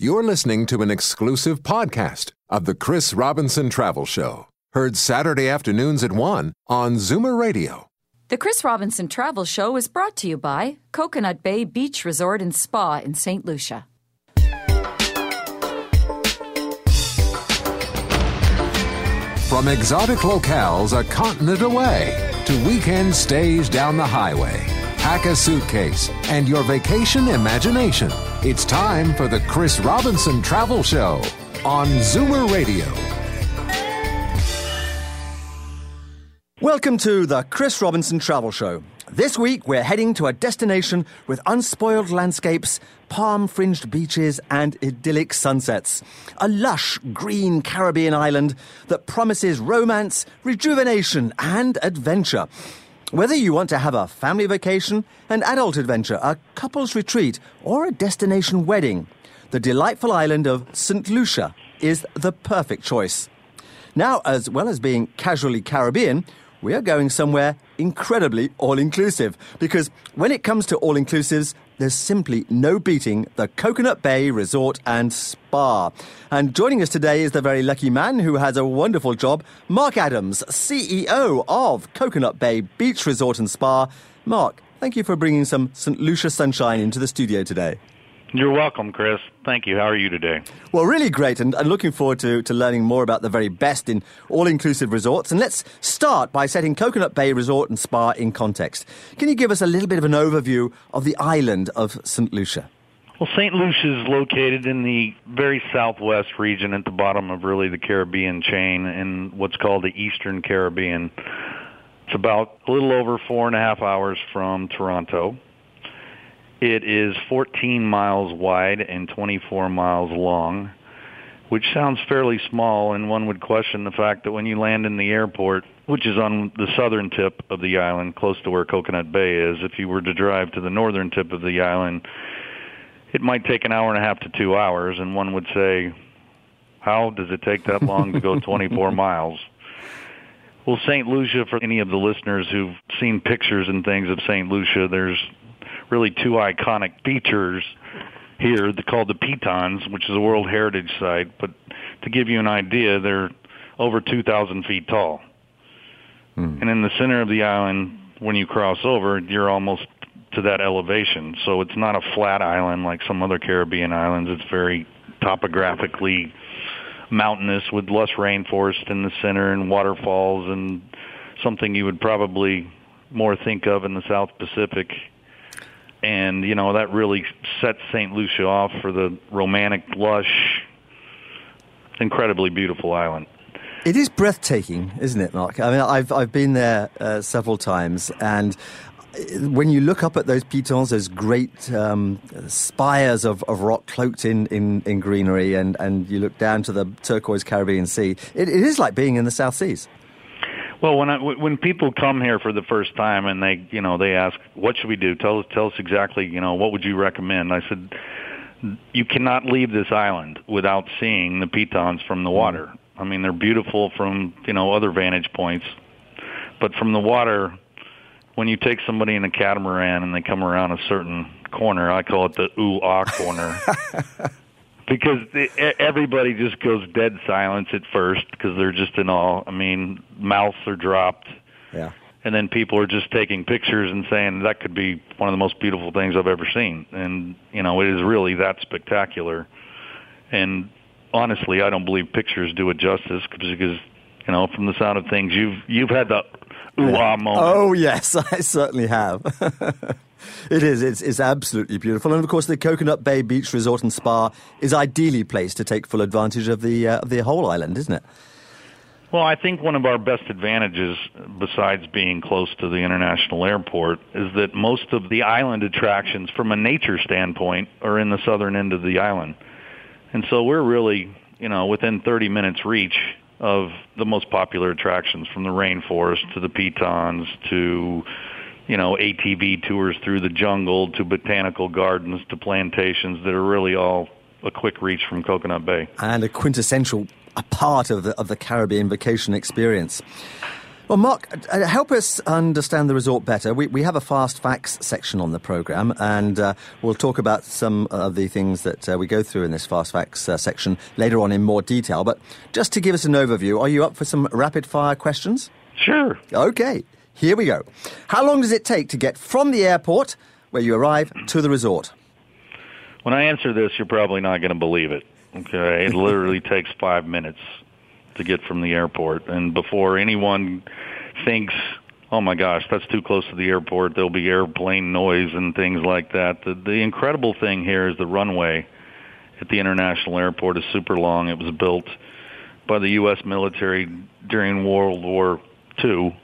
You're listening to an exclusive podcast of the Chris Robinson Travel Show, heard Saturday afternoons at 1 on Zoomer Radio. The Chris Robinson Travel Show is brought to you by Coconut Bay Beach Resort and Spa in St. Lucia. From exotic locales a continent away to weekend stays down the highway. Pack a suitcase and your vacation imagination. It's time for the Chris Robinson Travel Show on Zoomer Radio. Welcome to the Chris Robinson Travel Show. This week we're heading to a destination with unspoiled landscapes, palm fringed beaches, and idyllic sunsets. A lush green Caribbean island that promises romance, rejuvenation, and adventure. Whether you want to have a family vacation, an adult adventure, a couple's retreat, or a destination wedding, the delightful island of St. Lucia is the perfect choice. Now, as well as being casually Caribbean, we are going somewhere incredibly all inclusive because when it comes to all inclusives, there's simply no beating the Coconut Bay Resort and Spa. And joining us today is the very lucky man who has a wonderful job, Mark Adams, CEO of Coconut Bay Beach Resort and Spa. Mark, thank you for bringing some St. Lucia sunshine into the studio today. You're welcome, Chris. Thank you. How are you today? Well, really great, and, and looking forward to, to learning more about the very best in all inclusive resorts. And let's start by setting Coconut Bay Resort and Spa in context. Can you give us a little bit of an overview of the island of St. Lucia? Well, St. Lucia is located in the very southwest region at the bottom of really the Caribbean chain in what's called the Eastern Caribbean. It's about a little over four and a half hours from Toronto. It is 14 miles wide and 24 miles long, which sounds fairly small, and one would question the fact that when you land in the airport, which is on the southern tip of the island, close to where Coconut Bay is, if you were to drive to the northern tip of the island, it might take an hour and a half to two hours, and one would say, how does it take that long to go 24 miles? Well, St. Lucia, for any of the listeners who've seen pictures and things of St. Lucia, there's really two iconic features here called the Pitons, which is a World Heritage Site. But to give you an idea, they're over 2,000 feet tall. Hmm. And in the center of the island, when you cross over, you're almost to that elevation. So it's not a flat island like some other Caribbean islands. It's very topographically mountainous with lush rainforest in the center and waterfalls and something you would probably more think of in the South Pacific and you know that really sets St. Lucia off for the romantic, lush, incredibly beautiful island. It is breathtaking, isn't it, Mark? I mean, I've I've been there uh, several times, and when you look up at those pitons, those great um, spires of, of rock cloaked in, in, in, greenery, and, and you look down to the turquoise Caribbean Sea, it, it is like being in the South Seas. Well, when I, when people come here for the first time and they you know they ask what should we do, tell us tell us exactly you know what would you recommend. I said you cannot leave this island without seeing the pitons from the water. I mean they're beautiful from you know other vantage points, but from the water, when you take somebody in a catamaran and they come around a certain corner, I call it the ooh ah corner. because the, everybody just goes dead silence at first because they're just in awe. I mean, mouths are dropped. Yeah. And then people are just taking pictures and saying that could be one of the most beautiful things I've ever seen. And you know, it is really that spectacular. And honestly, I don't believe pictures do it justice because you know, from the sound of things, you've you've had the ooh ah moment. Oh yes, I certainly have. It is. It's, it's absolutely beautiful. And of course, the Coconut Bay Beach Resort and Spa is ideally placed to take full advantage of the, uh, the whole island, isn't it? Well, I think one of our best advantages, besides being close to the international airport, is that most of the island attractions, from a nature standpoint, are in the southern end of the island. And so we're really, you know, within 30 minutes reach of the most popular attractions, from the rainforest to the pitons to you know, ATV tours through the jungle to botanical gardens to plantations that are really all a quick reach from Coconut Bay. And a quintessential a part of the, of the Caribbean vacation experience. Well, Mark, uh, help us understand the resort better. We, we have a fast facts section on the programme, and uh, we'll talk about some of the things that uh, we go through in this fast facts uh, section later on in more detail. But just to give us an overview, are you up for some rapid fire questions? Sure. Okay, here we go. How long does it take to get from the airport where you arrive to the resort? When I answer this, you're probably not going to believe it. Okay, it literally takes five minutes to get from the airport. And before anyone thinks, oh my gosh, that's too close to the airport, there'll be airplane noise and things like that. The, the incredible thing here is the runway at the international airport is super long. It was built by the U.S. military during World War II.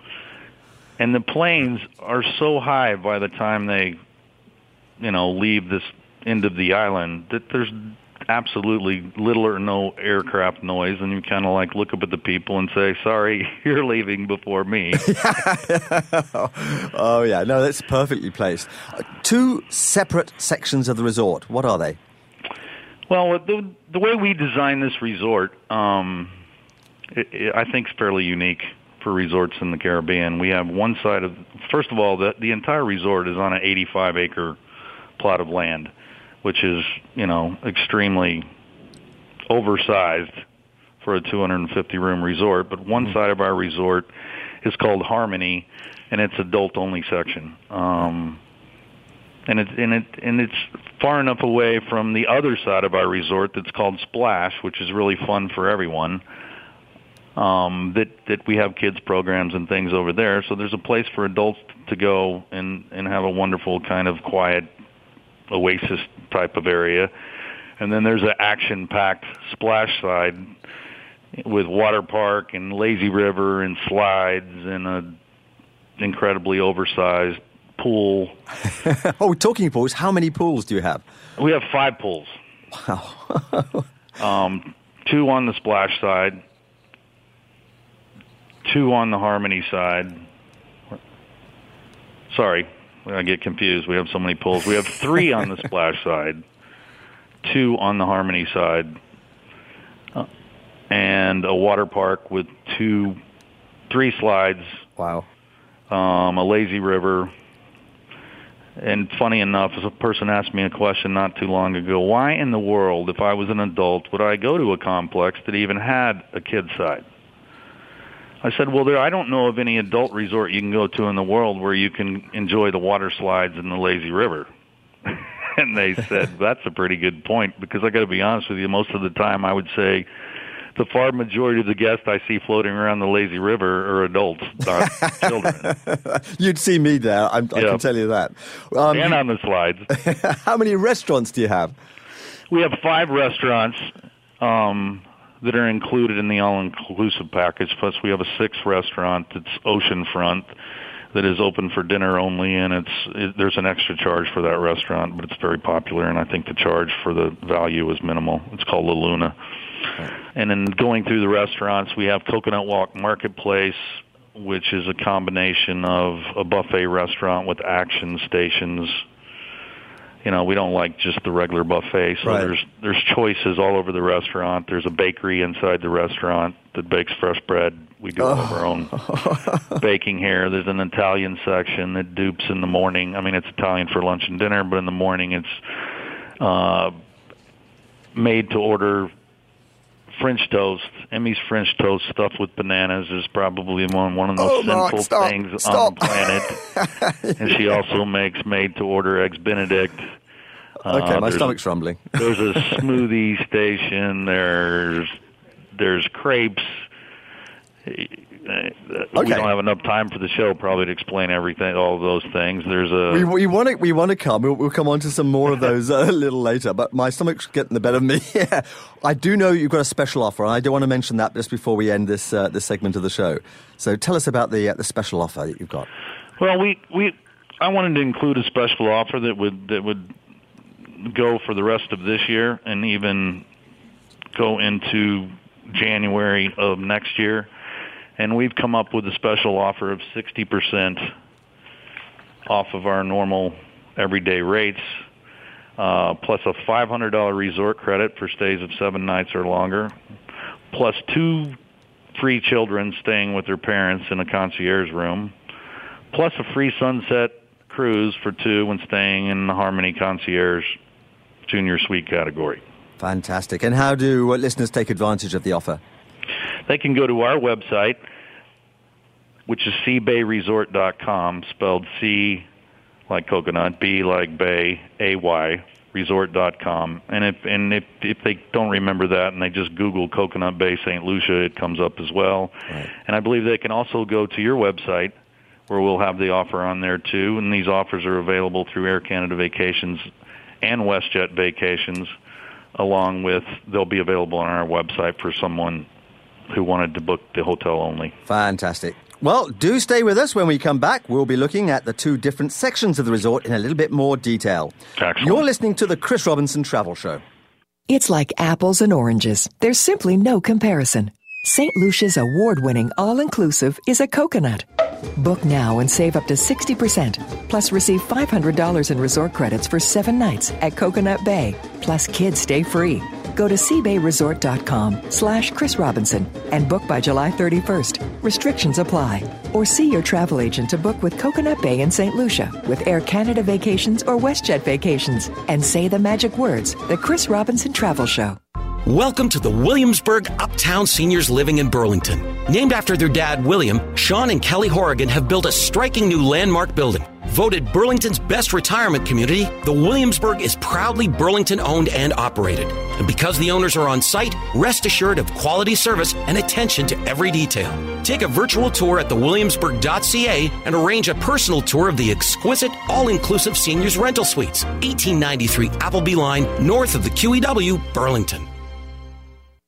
And the planes are so high by the time they, you know, leave this end of the island that there's absolutely little or no aircraft noise, and you kind of like look up at the people and say, "Sorry, you're leaving before me." oh yeah, no, that's perfectly placed. Uh, two separate sections of the resort. What are they? Well, the the way we design this resort, um, it, it, I think, is fairly unique for resorts in the Caribbean. We have one side of, first of all, the the entire resort is on an 85 acre plot of land which is you know extremely oversized for a 250 room resort. But one mm-hmm. side of our resort is called Harmony, and it's adult only section. Um, and it's and it and it's far enough away from the other side of our resort that's called Splash, which is really fun for everyone. Um, that that we have kids programs and things over there, so there's a place for adults to go and and have a wonderful kind of quiet oasis type of area. And then there's an action-packed splash side with water park and lazy river and slides and a incredibly oversized pool. oh, talking pools, how many pools do you have? We have five pools. Wow. um, two on the splash side, two on the harmony side. Sorry, I get confused. We have so many pools. We have three on the splash side, two on the harmony side, uh, and a water park with two, three slides. Wow. Um, a lazy river. And funny enough, a person asked me a question not too long ago, why in the world, if I was an adult, would I go to a complex that even had a kid's side? I said, well, there, I don't know of any adult resort you can go to in the world where you can enjoy the water slides and the lazy river. and they said, that's a pretty good point because I got to be honest with you, most of the time I would say the far majority of the guests I see floating around the lazy river are adults, not children. You'd see me there, I'm, i can tell you that. Um, and on the slides. how many restaurants do you have? We have five restaurants. Um, that are included in the all-inclusive package. Plus, we have a sixth restaurant that's oceanfront that is open for dinner only, and it's it, there's an extra charge for that restaurant, but it's very popular, and I think the charge for the value is minimal. It's called La Luna. And then going through the restaurants, we have Coconut Walk Marketplace, which is a combination of a buffet restaurant with action stations you know, we don't like just the regular buffet. So right. there's there's choices all over the restaurant. There's a bakery inside the restaurant that bakes fresh bread. We do oh. all of our own baking here. There's an Italian section that dupes in the morning. I mean, it's Italian for lunch and dinner, but in the morning it's uh, made to order French toast. Emmy's French toast stuffed with bananas is probably one one of the most oh, sinful stop, things stop. on the planet. and she also makes made to order eggs Benedict. Okay, uh, my stomach's rumbling. there's a smoothie station. There's there's crepes. Okay. We don't have enough time for the show probably to explain everything, all of those things. There's a we, we want to we want to come. We'll, we'll, come on to some more of those uh, a little later. But my stomach's getting the better of me. I do know you've got a special offer, and I do want to mention that just before we end this uh, this segment of the show. So tell us about the uh, the special offer that you've got. Well, we we I wanted to include a special offer that would that would go for the rest of this year and even go into January of next year and we've come up with a special offer of 60% off of our normal everyday rates, uh, plus a $500 resort credit for stays of seven nights or longer, plus two free children staying with their parents in a concierge room, plus a free sunset cruise for two when staying in the Harmony Concierge Junior Suite category. Fantastic. And how do uh, listeners take advantage of the offer? They can go to our website, which is cbayresort.com, spelled C like coconut, B like bay, A Y resort.com. And if and if if they don't remember that and they just Google Coconut Bay St. Lucia, it comes up as well. Right. And I believe they can also go to your website where we'll have the offer on there too. And these offers are available through Air Canada Vacations and WestJet Vacations, along with they'll be available on our website for someone who wanted to book the hotel only. Fantastic. Well, do stay with us when we come back. We'll be looking at the two different sections of the resort in a little bit more detail. Excellent. You're listening to the Chris Robinson Travel Show. It's like apples and oranges. There's simply no comparison. St. Lucia's award winning all inclusive is a coconut. Book now and save up to 60%. Plus, receive $500 in resort credits for seven nights at Coconut Bay. Plus, kids stay free. Go to cbayresort.com slash Chris Robinson and book by July 31st. Restrictions apply. Or see your travel agent to book with Coconut Bay in St. Lucia with Air Canada Vacations or WestJet Vacations and say the magic words, The Chris Robinson Travel Show. Welcome to the Williamsburg Uptown Seniors Living in Burlington. Named after their dad, William, Sean and Kelly Horrigan have built a striking new landmark building. Voted Burlington's best retirement community, the Williamsburg is proudly Burlington owned and operated. And because the owners are on site, rest assured of quality service and attention to every detail. Take a virtual tour at thewilliamsburg.ca and arrange a personal tour of the exquisite, all inclusive seniors rental suites, 1893 Appleby Line, north of the QEW, Burlington.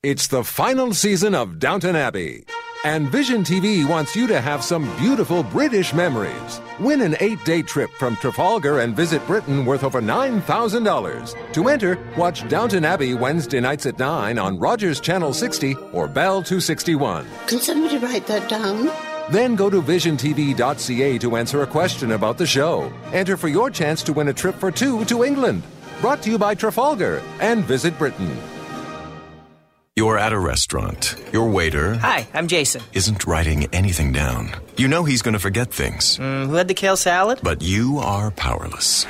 It's the final season of Downton Abbey. And Vision TV wants you to have some beautiful British memories. Win an eight day trip from Trafalgar and visit Britain worth over $9,000. To enter, watch Downton Abbey Wednesday nights at 9 on Rogers Channel 60 or Bell 261. Can somebody write that down? Then go to visiontv.ca to answer a question about the show. Enter for your chance to win a trip for two to England. Brought to you by Trafalgar and Visit Britain. You're at a restaurant. Your waiter. Hi, I'm Jason. Isn't writing anything down. You know he's going to forget things. Mm, who had the kale salad? But you are powerless.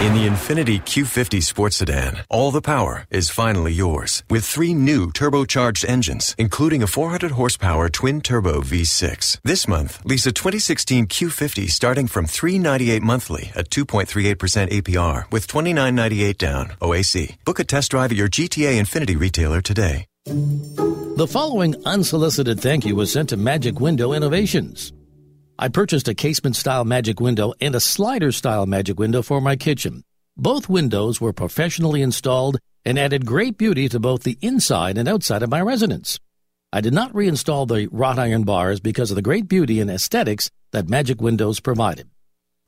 In the Infiniti Q50 Sports Sedan, all the power is finally yours. With three new turbocharged engines, including a 400 horsepower twin turbo V6. This month, lease a 2016 Q50 starting from 398 monthly at 2.38% APR with 2998 down OAC. Book a test drive at your GTA Infiniti retailer today. The following unsolicited thank you was sent to Magic Window Innovations. I purchased a casement style magic window and a slider style magic window for my kitchen. Both windows were professionally installed and added great beauty to both the inside and outside of my residence. I did not reinstall the wrought iron bars because of the great beauty and aesthetics that magic windows provided.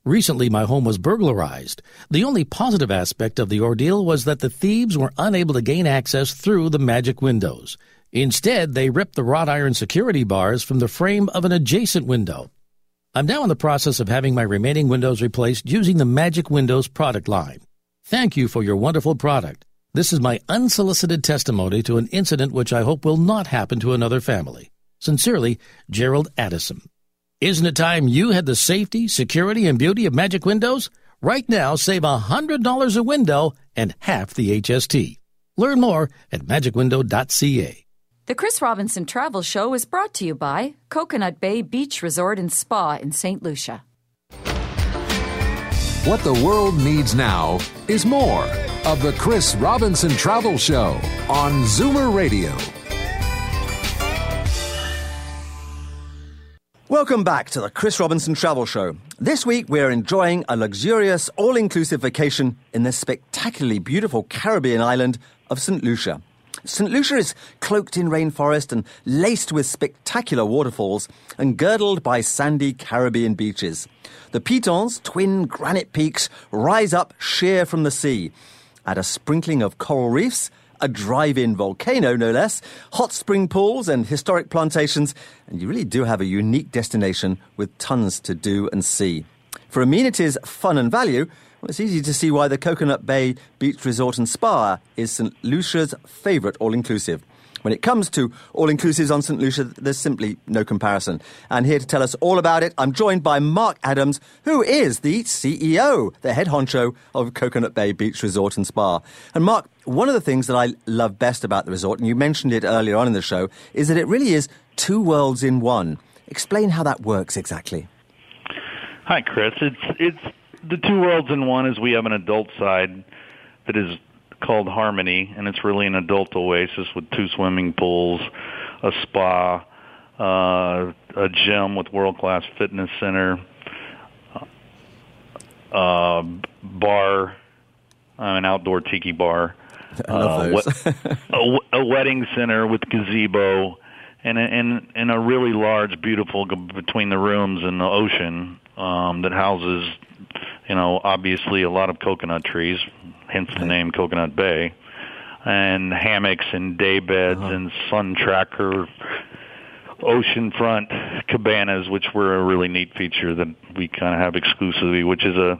Recently, my home was burglarized. The only positive aspect of the ordeal was that the thieves were unable to gain access through the magic windows. Instead, they ripped the wrought iron security bars from the frame of an adjacent window. I'm now in the process of having my remaining windows replaced using the Magic Windows product line. Thank you for your wonderful product. This is my unsolicited testimony to an incident which I hope will not happen to another family. Sincerely, Gerald Addison. Isn't it time you had the safety, security, and beauty of Magic Windows? Right now, save $100 a window and half the HST. Learn more at magicwindow.ca. The Chris Robinson Travel Show is brought to you by Coconut Bay Beach Resort and Spa in St. Lucia. What the world needs now is more of the Chris Robinson Travel Show on Zoomer Radio. Welcome back to the Chris Robinson Travel Show. This week we're enjoying a luxurious, all inclusive vacation in the spectacularly beautiful Caribbean island of St. Lucia. St. Lucia is cloaked in rainforest and laced with spectacular waterfalls and girdled by sandy Caribbean beaches. The Pitons, twin granite peaks, rise up sheer from the sea. Add a sprinkling of coral reefs a drive-in volcano, no less, hot spring pools and historic plantations, and you really do have a unique destination with tons to do and see. For amenities, fun and value, well, it's easy to see why the Coconut Bay Beach Resort and Spa is St. Lucia's favourite all-inclusive. When it comes to all inclusives on St. Lucia, there's simply no comparison. And here to tell us all about it, I'm joined by Mark Adams, who is the CEO, the head honcho of Coconut Bay Beach Resort and Spa. And Mark, one of the things that I love best about the resort, and you mentioned it earlier on in the show, is that it really is two worlds in one. Explain how that works exactly. Hi, Chris. It's it's the two worlds in one. Is we have an adult side that is called Harmony, and it's really an adult oasis with two swimming pools, a spa, uh, a gym with world-class fitness center, uh, bar, uh, an outdoor tiki bar, uh, a, a wedding center with gazebo, and a, and and a really large, beautiful between the rooms and the ocean um, that houses, you know, obviously a lot of coconut trees, hence the name Coconut Bay, and hammocks and day beds uh-huh. and sun tracker oceanfront cabanas, which were a really neat feature that we kind of have exclusively, which is a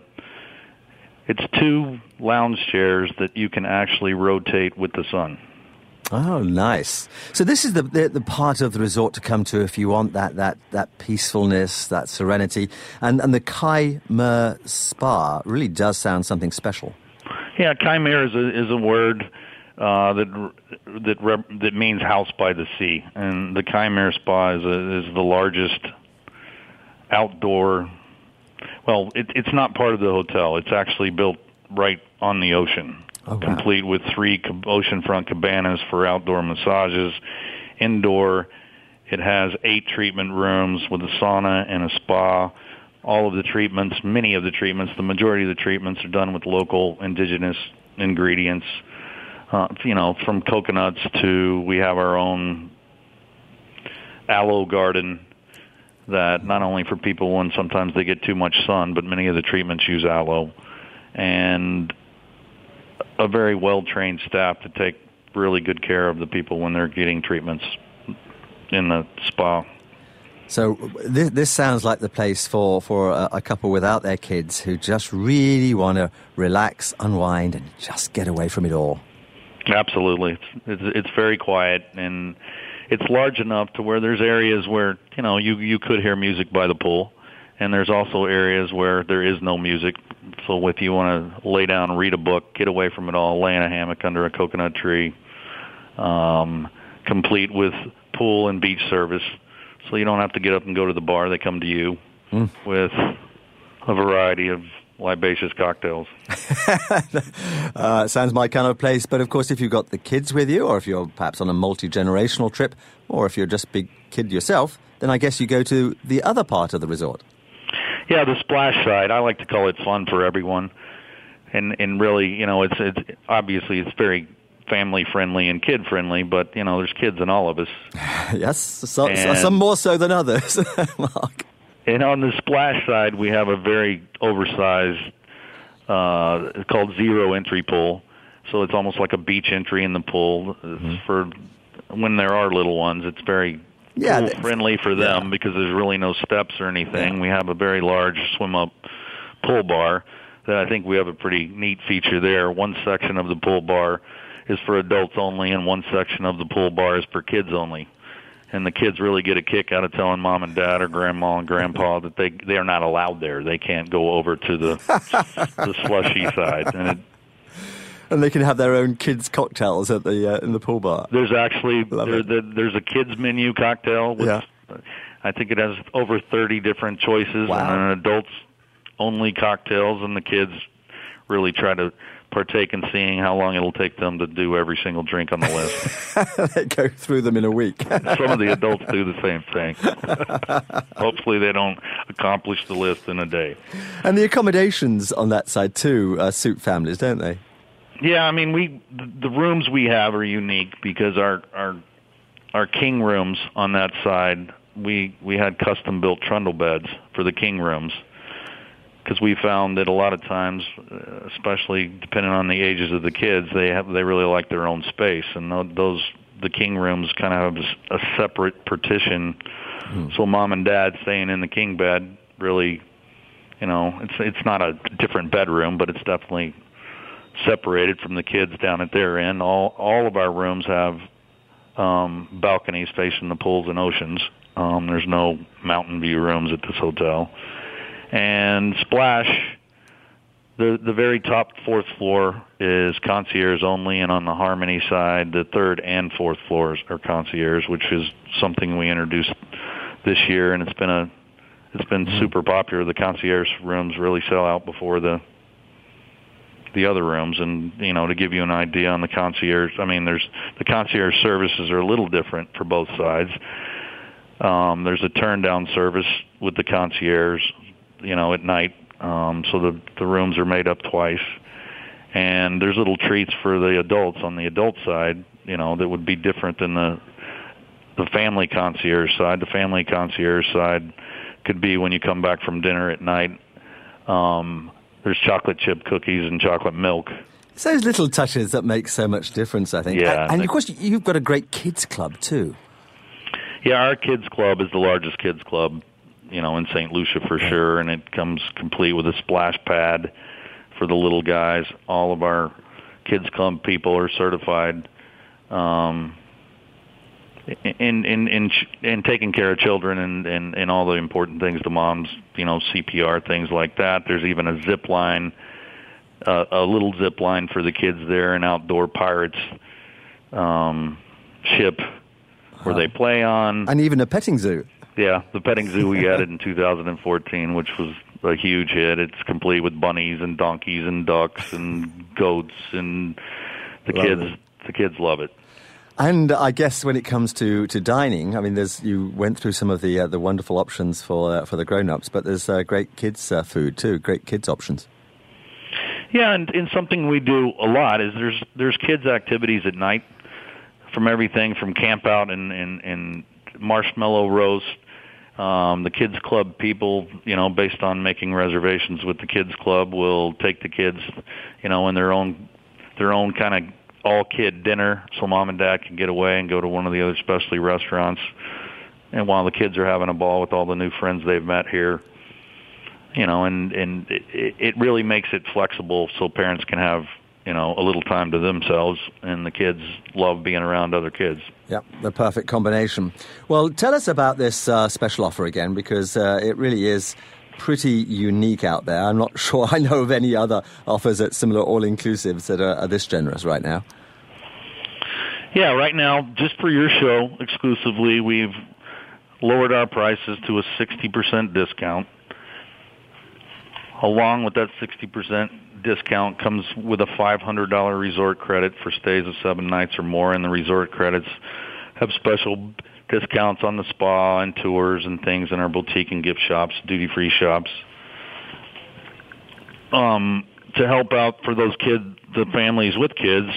it's two lounge chairs that you can actually rotate with the sun. Oh, nice. So this is the, the, the part of the resort to come to if you want that that that peacefulness, that serenity, and and the Kai Mer Spa really does sound something special. Yeah, Kai Mer is a, is a word uh, that that rep, that means house by the sea, and the Kai Mer Spa is a, is the largest outdoor. Well, it, it's not part of the hotel. It's actually built right on the ocean, complete with three oceanfront cabanas for outdoor massages, indoor. It has eight treatment rooms with a sauna and a spa all of the treatments, many of the treatments, the majority of the treatments are done with local indigenous ingredients. Uh, you know, from coconuts to we have our own aloe garden that not only for people when sometimes they get too much sun, but many of the treatments use aloe, and a very well trained staff to take really good care of the people when they're getting treatments in the spa. So this, this sounds like the place for, for a, a, couple without their kids who just really want to relax, unwind, and just get away from it all. Absolutely, it's, it's it's very quiet and it's large enough to where there's areas where you know you you could hear music by the pool, and there's also areas where there is no music. So if you want to lay down, read a book, get away from it all, lay in a hammock under a coconut tree, um, complete with pool and beach service so you don't have to get up and go to the bar. They come to you mm. with a variety of libacious cocktails. uh, sounds my kind of place. But of course, if you've got the kids with you, or if you're perhaps on a multi generational trip, or if you're just a big kid yourself, then I guess you go to the other part of the resort. Yeah, the splash side. I like to call it fun for everyone, and and really, you know, it's it's obviously it's very family friendly and kid friendly, but you know, there's kids in all of us. yes, so, some more so than others, Mark. And on the splash side, we have a very oversized, uh, called zero entry pool. So it's almost like a beach entry in the pool mm-hmm. for when there are little ones. It's very yeah, pool friendly for them yeah. because there's really no steps or anything. Yeah. We have a very large swim up pool bar that I think we have a pretty neat feature there. One section of the pool bar is for adults only, and one section of the pool bar is for kids only. And the kids really get a kick out of telling mom and dad or grandma and grandpa that they they are not allowed there. They can't go over to the the slushy side, and it, and they can have their own kids cocktails at the uh, in the pool bar. There's actually there, there, there's a kids menu cocktail. With, yeah. I think it has over 30 different choices, wow. and an adults only cocktails, and the kids really try to partake in seeing how long it'll take them to do every single drink on the list. they go through them in a week. Some of the adults do the same thing. Hopefully, they don't accomplish the list in a day. And the accommodations on that side too uh, suit families, don't they? Yeah, I mean, we the rooms we have are unique because our our our king rooms on that side we we had custom built trundle beds for the king rooms because we found that a lot of times, uh, especially depending on the ages of the kids, they have they really like their own space, and those the king rooms kind of have a separate partition. Mm. So mom and dad staying in the king bed really, you know, it's it's not a different bedroom, but it's definitely separated from the kids down at their end. All all of our rooms have um, balconies facing the pools and oceans. Um, there's no mountain view rooms at this hotel. And Splash, the the very top fourth floor is concierge only, and on the Harmony side, the third and fourth floors are concierge, which is something we introduced this year, and it's been a it's been super popular. The concierge rooms really sell out before the the other rooms and you know to give you an idea on the concierge i mean there's the concierge services are a little different for both sides. Um there's a turn down service with the concierge you know at night um so the the rooms are made up twice. And there's little treats for the adults on the adult side you know that would be different than the the family concierge side. The family concierge side could be when you come back from dinner at night um there's chocolate chip cookies and chocolate milk. It's those little touches that make so much difference, I think. Yeah, and, and of course, you've got a great kids club too. Yeah, our kids club is the largest kids club, you know, in St. Lucia for sure, and it comes complete with a splash pad for the little guys. All of our kids club people are certified um, in in in in taking care of children and and and all the important things the moms you know CPR things like that. There's even a zip line uh, a little zip line for the kids there an outdoor pirates um ship where they play on. And even a petting zoo. Yeah the petting zoo we added in 2014 which was a huge hit. It's complete with bunnies and donkeys and ducks and goats and the Love kids it. the kids love it And I guess when it comes to, to dining, I mean, there's you went through some of the uh, the wonderful options for uh, for the grown ups, but there's uh, great kids uh, food too, great kids options. Yeah, and, and something we do a lot is there's there's kids activities at night, from everything from camp out and and, and marshmallow roast. Um, the kids club people, you know, based on making reservations with the kids club, will take the kids, you know, in their own their own kind of all kid dinner, so mom and dad can get away and go to one of the other specialty restaurants. And while the kids are having a ball with all the new friends they've met here, you know, and and it, it really makes it flexible so parents can have you know a little time to themselves, and the kids love being around other kids. Yep, the perfect combination. Well, tell us about this uh, special offer again, because uh, it really is pretty unique out there. I'm not sure I know of any other offers at similar all inclusives that are, are this generous right now. Yeah, right now, just for your show exclusively, we've lowered our prices to a 60% discount. Along with that 60% discount comes with a $500 resort credit for stays of seven nights or more, and the resort credits have special discounts on the spa and tours and things in our boutique and gift shops, duty-free shops. Um, to help out for those kids, the families with kids,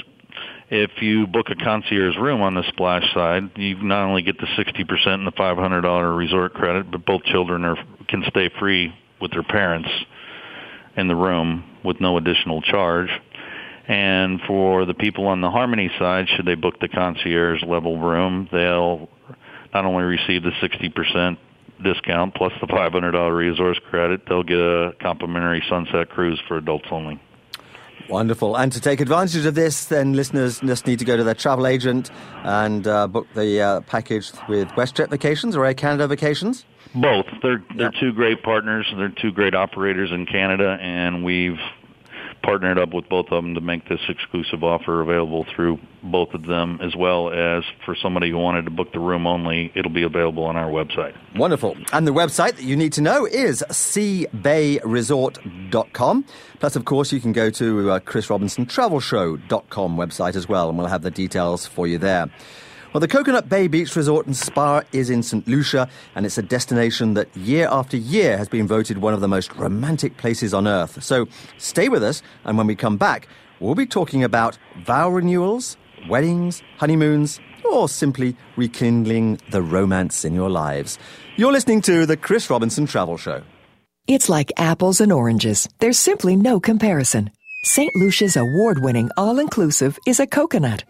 if you book a concierge room on the splash side, you not only get the 60% and the $500 resort credit, but both children are can stay free with their parents in the room with no additional charge. And for the people on the Harmony side, should they book the concierge level room, they'll not only receive the 60% discount plus the $500 resource credit, they'll get a complimentary sunset cruise for adults only. Wonderful. And to take advantage of this, then listeners just need to go to their travel agent and uh, book the uh, package with WestJet Vacations or Air Canada Vacations. Both. They're they're two great partners. They're two great operators in Canada, and we've partnered up with both of them to make this exclusive offer available through both of them, as well as for somebody who wanted to book the room only, it'll be available on our website. Wonderful. And the website that you need to know is cbayresort.com. Plus, of course, you can go to uh, chrisrobinsontravelshow.com website as well, and we'll have the details for you there. Well, the Coconut Bay Beach Resort and Spa is in St. Lucia, and it's a destination that year after year has been voted one of the most romantic places on earth. So stay with us, and when we come back, we'll be talking about vow renewals, weddings, honeymoons, or simply rekindling the romance in your lives. You're listening to the Chris Robinson Travel Show. It's like apples and oranges. There's simply no comparison. St. Lucia's award winning all inclusive is a coconut.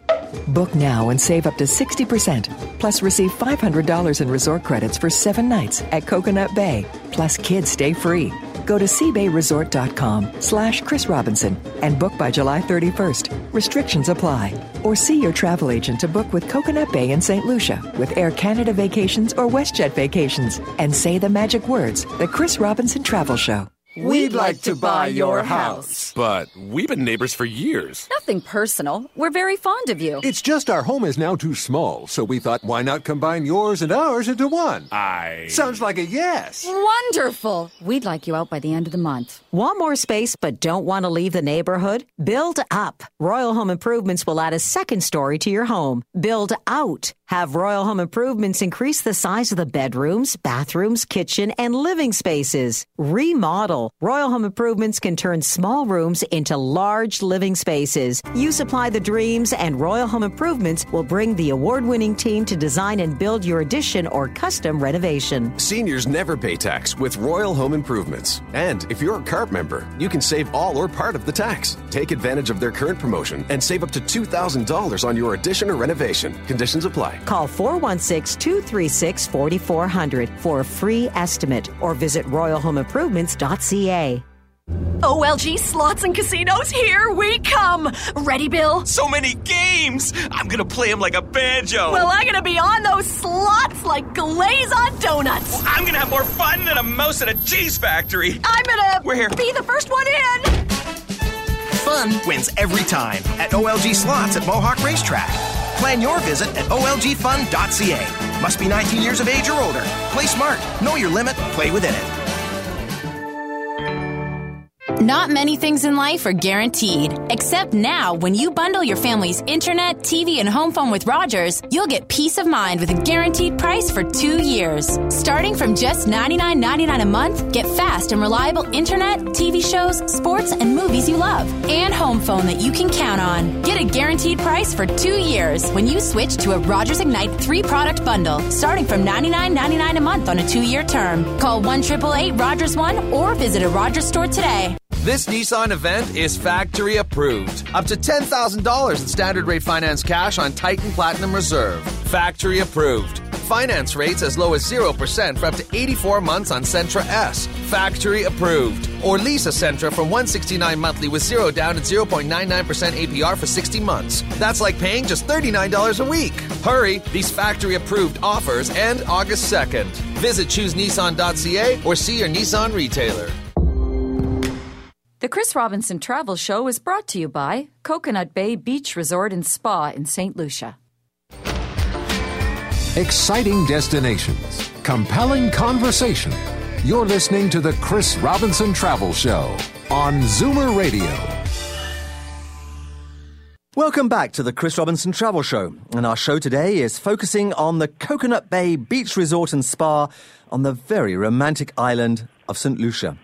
Book now and save up to 60%. Plus, receive $500 in resort credits for seven nights at Coconut Bay. Plus, kids stay free. Go to cbayresort.com slash Chris Robinson and book by July 31st. Restrictions apply. Or see your travel agent to book with Coconut Bay in St. Lucia with Air Canada Vacations or WestJet Vacations and say the magic words, The Chris Robinson Travel Show. We'd like to buy your house. But we've been neighbors for years. Nothing personal. We're very fond of you. It's just our home is now too small, so we thought why not combine yours and ours into one? I. Sounds like a yes. Wonderful. We'd like you out by the end of the month. Want more space but don't want to leave the neighborhood? Build up. Royal Home Improvements will add a second story to your home. Build out. Have Royal Home Improvements increase the size of the bedrooms, bathrooms, kitchen, and living spaces. Remodel. Royal Home Improvements can turn small rooms into large living spaces. You supply the dreams, and Royal Home Improvements will bring the award winning team to design and build your addition or custom renovation. Seniors never pay tax with Royal Home Improvements. And if you're a CARP member, you can save all or part of the tax. Take advantage of their current promotion and save up to $2,000 on your addition or renovation. Conditions apply. Call 416 236 4400 for a free estimate or visit royalhomeimprovements.ca. OLG Slots and Casinos, here we come! Ready, Bill? So many games! I'm gonna play them like a banjo! Well, I'm gonna be on those slots like glaze on donuts! Well, I'm gonna have more fun than a mouse at a cheese factory! I'm gonna We're here. be the first one in! Fun wins every time at OLG Slots at Mohawk Racetrack. Plan your visit at OLGFun.ca. Must be 19 years of age or older. Play smart. Know your limit. Play within it. Not many things in life are guaranteed, except now when you bundle your family's internet, TV, and home phone with Rogers, you'll get peace of mind with a guaranteed price for two years. Starting from just $99.99 a month, get fast and reliable internet, TV shows, sports, and movies you love, and home phone that you can count on. Get a guaranteed price for two years when you switch to a Rogers Ignite three product bundle, starting from $99.99 a month on a two year term. Call 1 888 Rogers 1 or visit a Rogers store today. This Nissan event is factory approved. Up to $10,000 in standard rate finance cash on Titan Platinum Reserve. Factory approved. Finance rates as low as 0% for up to 84 months on Sentra S. Factory approved. Or lease a Sentra from 169 monthly with 0 down and 0.99% APR for 60 months. That's like paying just $39 a week. Hurry, these factory approved offers end August 2nd. Visit choosenissan.ca or see your Nissan retailer. The Chris Robinson Travel Show is brought to you by Coconut Bay Beach Resort and Spa in St. Lucia. Exciting destinations, compelling conversation. You're listening to the Chris Robinson Travel Show on Zoomer Radio. Welcome back to the Chris Robinson Travel Show. And our show today is focusing on the Coconut Bay Beach Resort and Spa on the very romantic island of St. Lucia.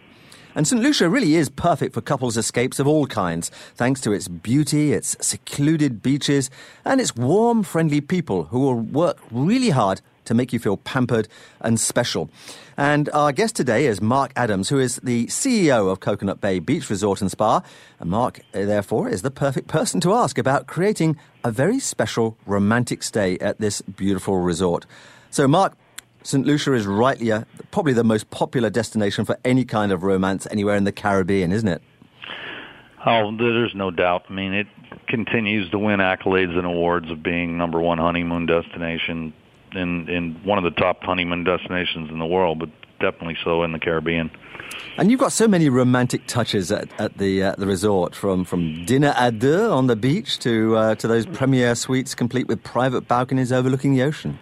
And St. Lucia really is perfect for couples escapes of all kinds, thanks to its beauty, its secluded beaches, and its warm, friendly people who will work really hard to make you feel pampered and special. And our guest today is Mark Adams, who is the CEO of Coconut Bay Beach Resort and Spa. And Mark, uh, therefore, is the perfect person to ask about creating a very special romantic stay at this beautiful resort. So, Mark, St. Lucia is rightly a, probably the most popular destination for any kind of romance anywhere in the Caribbean, isn't it? Oh, there's no doubt. I mean, it continues to win accolades and awards of being number one honeymoon destination in in one of the top honeymoon destinations in the world, but definitely so in the Caribbean. And you've got so many romantic touches at, at the uh, the resort, from, from dinner à deux on the beach to uh, to those premier suites complete with private balconies overlooking the ocean.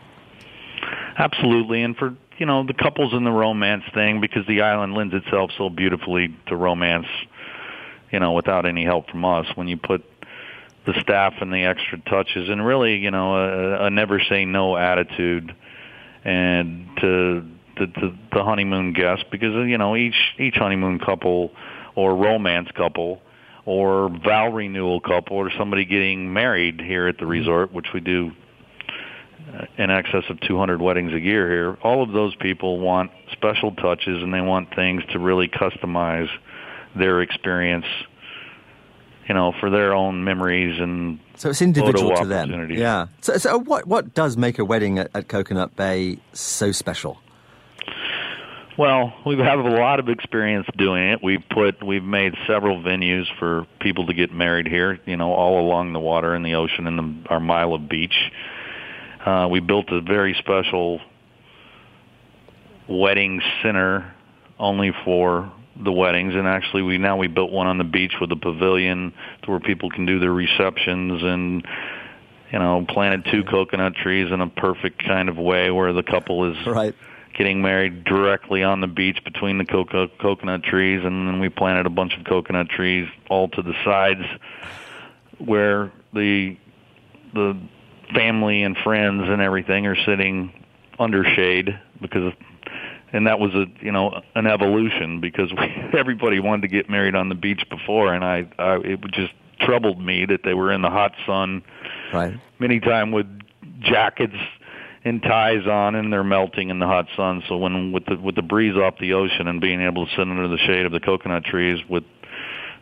Absolutely, and for you know the couples in the romance thing, because the island lends itself so beautifully to romance. You know, without any help from us, when you put the staff and the extra touches, and really, you know, a, a never say no attitude, and to the, the the honeymoon guest, because you know each each honeymoon couple or romance couple or vow renewal couple or somebody getting married here at the mm-hmm. resort, which we do Uh, in excess of 200 weddings a year here. All of those people want special touches and they want things to really customize their experience, you know, for their own memories and so it's individual photo to them. Yeah. So, so what what does make a wedding at, at Coconut Bay so special? Well, we have a lot of experience doing it. We've put we've made several venues for people to get married here, you know, all along the water and the ocean and the, our mile of beach. Uh, we built a very special wedding center only for the weddings and actually we now we built one on the beach with a pavilion to where people can do their receptions and you know planted two coconut trees in a perfect kind of way where the couple is right. getting married directly on the beach between the coco- coconut trees and then we planted a bunch of coconut trees all to the sides where the the family and friends and everything are sitting under shade because and that was a you know an evolution because we, everybody wanted to get married on the beach before, and I, I it just troubled me that they were in the hot sun, right? Many time with jackets and ties on, and they're melting in the hot sun. So when with the with the breeze off the ocean and being able to sit under the shade of the coconut trees with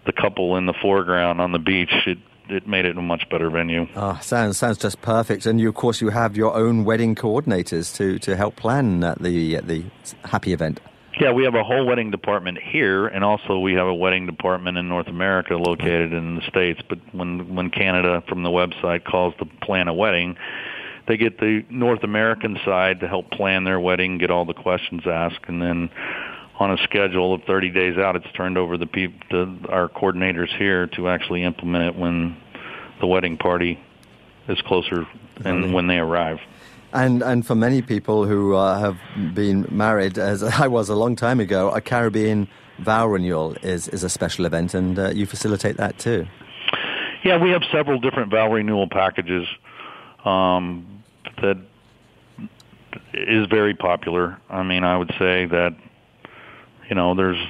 the couple in the foreground on the beach, it it made it a much better venue. Oh, sounds sounds just perfect. And you, of course, you have your own wedding coordinators to, to help plan uh, the uh, the happy event. Yeah, we have a whole wedding department here, and also we have a wedding department in North America located in the states. But when when Canada from the website calls to plan a wedding, they get the North American side to help plan their wedding, get all the questions asked, and then on a schedule of 30 days out, it's turned over to, people, to our coordinators here to actually implement it when the wedding party is closer and when they arrive. And and for many people who uh, have been married, as I was a long time ago, a Caribbean vow renewal is, is a special event, and uh, you facilitate that too. Yeah, we have several different vow renewal packages um, that is very popular. I mean, I would say that you know, there's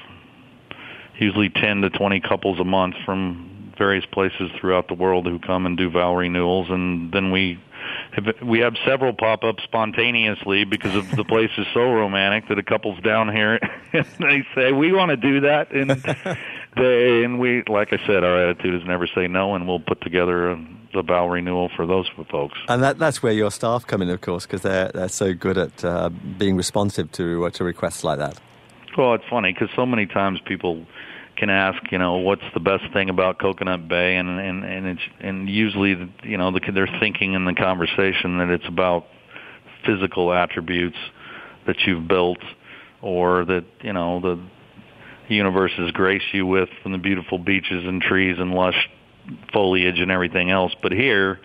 usually 10 to 20 couples a month from various places throughout the world who come and do vow renewals, and then we have, we have several pop up spontaneously because of the place is so romantic that a couple's down here and they say we want to do that, and they and we, like I said, our attitude is never say no, and we'll put together a, the vow renewal for those folks. And that, that's where your staff come in, of course, because they're they're so good at uh, being responsive to uh, to requests like that. Well, it's funny because so many times people can ask, you know, what's the best thing about Coconut Bay, and and and it's and usually, you know, the, they're thinking in the conversation that it's about physical attributes that you've built, or that you know the universe has graced you with from the beautiful beaches and trees and lush foliage and everything else. But here,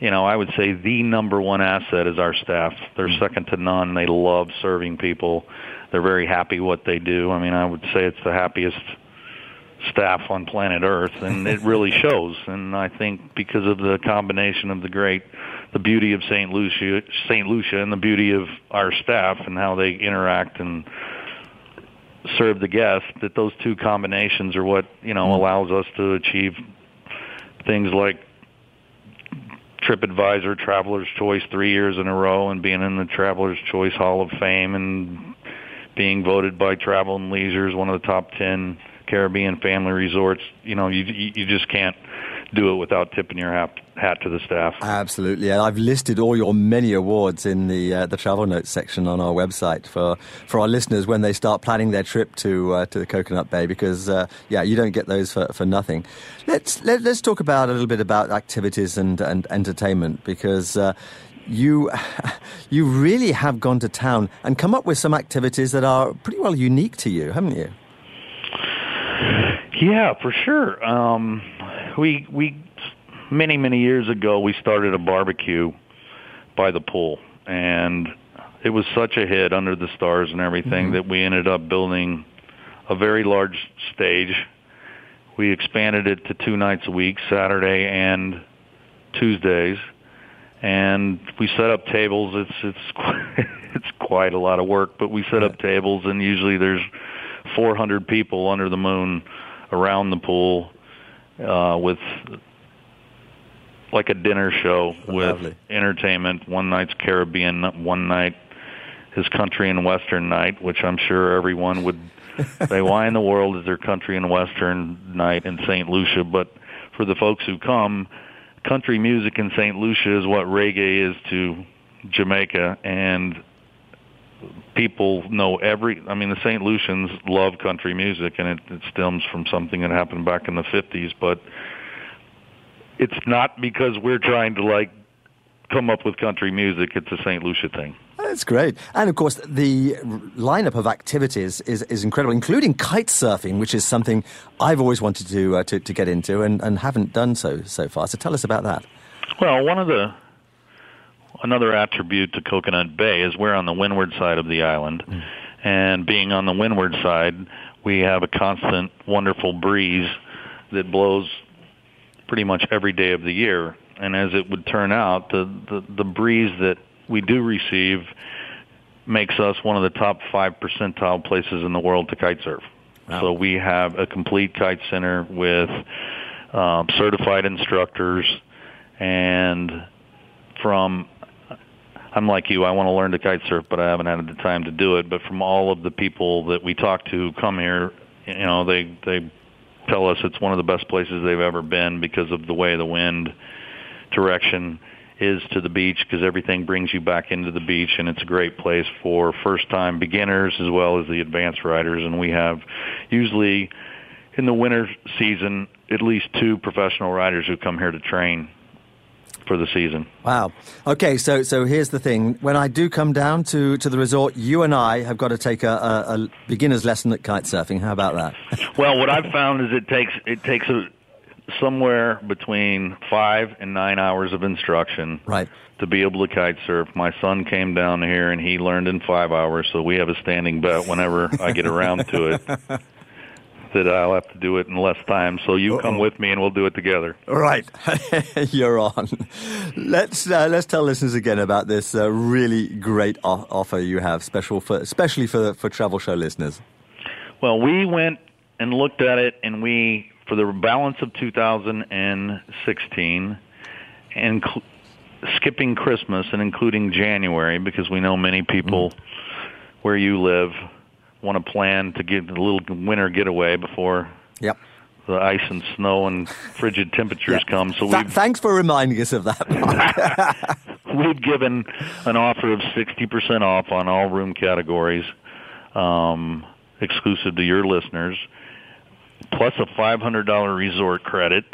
you know, I would say the number one asset is our staff. They're mm-hmm. second to none. They love serving people they're very happy what they do. I mean, I would say it's the happiest staff on planet Earth, and it really shows. And I think because of the combination of the great, the beauty of St. Lucia, St. Lucia, and the beauty of our staff and how they interact and serve the guests, that those two combinations are what you know mm. allows us to achieve things like TripAdvisor Traveler's Choice three years in a row and being in the Traveler's Choice Hall of Fame and being voted by Travel and Leisure as one of the top 10 Caribbean family resorts. You know, you you just can't do it without tipping your hat, hat to the staff. Absolutely, and I've listed all your many awards in the uh, the travel notes section on our website for, for our listeners when they start planning their trip to uh, to the Coconut Bay because uh, yeah, you don't get those for, for nothing. Let's let, us let us talk about a little bit about activities and and entertainment because uh, you you really have gone to town and come up with some activities that are pretty well unique to you, haven't you? Yeah, for sure. Um, we we many many years ago we started a barbecue by the pool, and it was such a hit under the stars and everything mm-hmm. that we ended up building a very large stage. We expanded it to two nights a week, Saturday and Tuesdays and we set up tables. It's it's quite, it's quite a lot of work, but we set up tables, and usually there's 400 people under the moon around the pool uh, with like a dinner show with Lovely. entertainment. One night's Caribbean, one night is country and western night, which I'm sure everyone would say, why in the world is there country and western night in St. Lucia? But for the folks who come, country music in St. Lucia is what reggae is to Jamaica, and people know every. I mean, the St. Lucians love country music, and it, it stems from something that happened back in the '50s. But it's not because we're trying to like come up with country music. It's a St. Lucia thing. That's great. And of course, the lineup of activities is, is incredible, including kite surfing, which is something I've always wanted to, uh, to, to, get into and, and haven't done so so far. So tell us about that. Well, one of the another attribute to Coconut Bay is we're on the windward side of the island, mm. and being on the windward side, we have a constant, wonderful breeze that blows pretty much every day of the year. And as it would turn out, the the, the breeze that we do receive makes us one of the top five percentile places in the world to kite surf. Wow. So we have a complete kite center with um, certified instructors, and from I'm like you, I want to learn to kite surf, but I haven't had the time to do it. But from all of the people that we talk to who come here, you know, they they tell us it's one of the best places they've ever been because of the way the wind direction is to the beach because everything brings you back into the beach and it's a great place for first time beginners as well as the advanced riders and we have usually in the winter season at least two professional riders who come here to train for the season. Wow. Okay, so so here's the thing. When I do come down to, to the resort, you and I have got to take a, a, a beginner's lesson at kite surfing. How about that? well, what I've found is it takes it takes a somewhere between five and nine hours of instruction right. to be able to kite surf. My son came down here and he learned in five hours, so we have a standing bet whenever I get around to it that I'll have to do it in less time. So you Uh-oh. come with me and we'll do it together. Right, you're on. Let's uh, let's tell listeners again about this uh, really great offer you have, special for especially for for travel show listeners. Well, we went and looked at it, and we for the balance of 2016, and cl- skipping Christmas and including January, because we know many people mm. where you live want to plan to get a little winter getaway before yep. the ice and snow and frigid temperatures yep. come. So Th- thanks for reminding us of that. we've given an offer of 60% off on all room categories, um, exclusive to your listeners plus a $500 resort credit,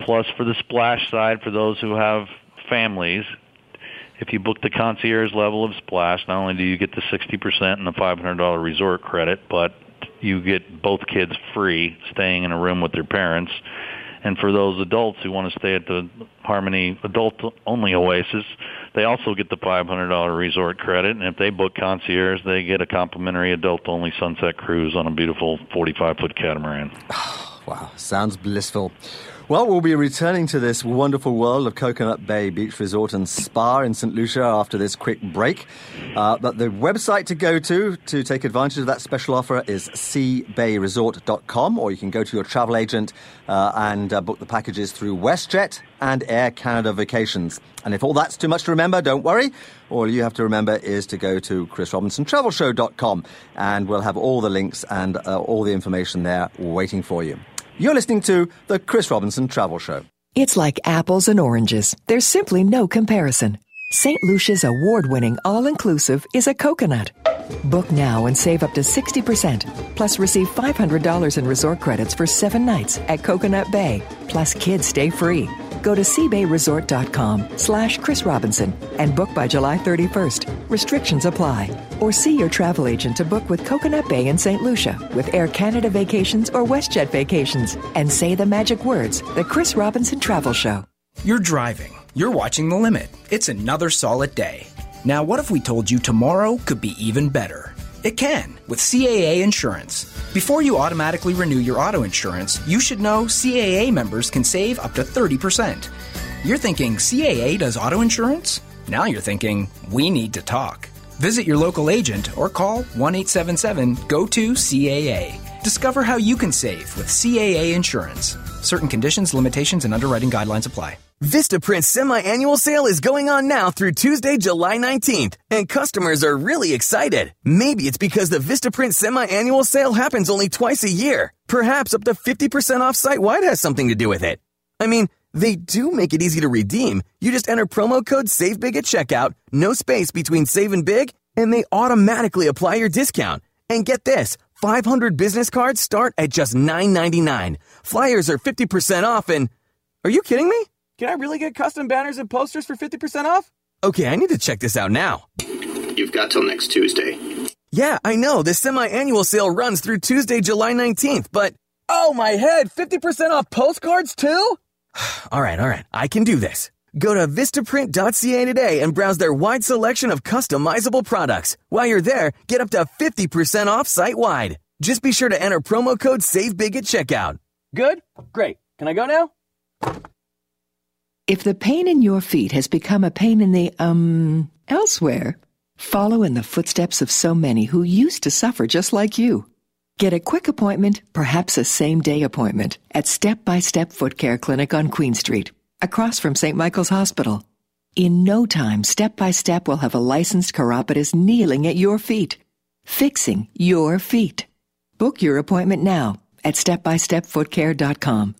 plus for the splash side for those who have families. If you book the concierge level of splash, not only do you get the 60% and the $500 resort credit, but you get both kids free staying in a room with their parents. And for those adults who want to stay at the Harmony Adult Only Oasis, they also get the $500 resort credit, and if they book concierge, they get a complimentary adult-only sunset cruise on a beautiful 45-foot catamaran. wow, sounds blissful. Well, we'll be returning to this wonderful world of Coconut Bay Beach Resort and Spa in St. Lucia after this quick break. Uh, but the website to go to to take advantage of that special offer is cbayresort.com, or you can go to your travel agent uh, and uh, book the packages through WestJet and Air Canada Vacations. And if all that's too much to remember, don't worry. All you have to remember is to go to chrisrobinsontravelshow.com, and we'll have all the links and uh, all the information there waiting for you. You're listening to The Chris Robinson Travel Show. It's like apples and oranges. There's simply no comparison. St. Lucia's award winning all inclusive is a coconut. Book now and save up to 60%. Plus, receive $500 in resort credits for seven nights at Coconut Bay. Plus, kids stay free. Go to cbayresort.com slash Chris Robinson and book by July 31st. Restrictions apply. Or see your travel agent to book with Coconut Bay in St. Lucia with Air Canada Vacations or WestJet Vacations. And say the magic words, The Chris Robinson Travel Show. You're driving. You're watching the limit. It's another solid day. Now, what if we told you tomorrow could be even better? It can with CAA Insurance. Before you automatically renew your auto insurance, you should know CAA members can save up to 30%. You're thinking CAA does auto insurance? Now you're thinking, we need to talk. Visit your local agent or call 1 877 GO TO CAA. Discover how you can save with CAA Insurance. Certain conditions, limitations, and underwriting guidelines apply. Vistaprint semi-annual sale is going on now through Tuesday, July 19th, and customers are really excited. Maybe it's because the Vistaprint semi-annual sale happens only twice a year. Perhaps up to 50% off site-wide has something to do with it. I mean, they do make it easy to redeem. You just enter promo code SAVEBIG at checkout, no space between save and big, and they automatically apply your discount. And get this 500 business cards start at just $9.99. Flyers are 50% off, and are you kidding me? Can I really get custom banners and posters for 50% off? Okay, I need to check this out now. You've got till next Tuesday. Yeah, I know. The semi annual sale runs through Tuesday, July 19th, but oh, my head! 50% off postcards too? all right, all right. I can do this. Go to Vistaprint.ca today and browse their wide selection of customizable products. While you're there, get up to 50% off site wide. Just be sure to enter promo code SAVEBIG at checkout. Good? Great. Can I go now? If the pain in your feet has become a pain in the, um, elsewhere, follow in the footsteps of so many who used to suffer just like you. Get a quick appointment, perhaps a same day appointment, at Step by Step Foot Care Clinic on Queen Street, across from St. Michael's Hospital. In no time, Step by Step we'll have a licensed chiropodist kneeling at your feet, fixing your feet. Book your appointment now at stepbystepfootcare.com.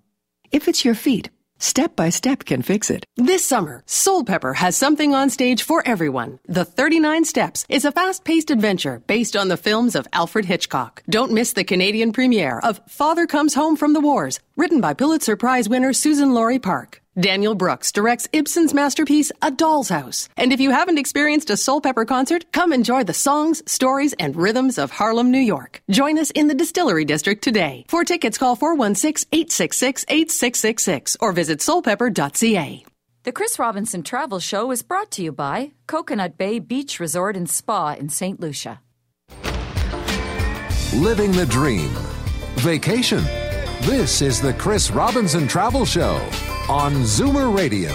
If it's your feet, Step by Step can fix it. This summer, Soulpepper has something on stage for everyone. The 39 Steps is a fast paced adventure based on the films of Alfred Hitchcock. Don't miss the Canadian premiere of Father Comes Home from the Wars, written by Pulitzer Prize winner Suzan-Lori Park. Daniel Brooks directs Ibsen's masterpiece, A Doll's House. And if you haven't experienced a Soulpepper concert, come enjoy the songs, stories, and rhythms of Harlem, New York. Join us in the Distillery District today. For tickets, call 416-866-8666 or visit soulpepper.ca. The Chris Robinson Travel Show is brought to you by Coconut Bay Beach Resort and Spa in St. Lucia. Living the dream. Vacation. This is the Chris Robinson Travel Show on Zoomer Radio.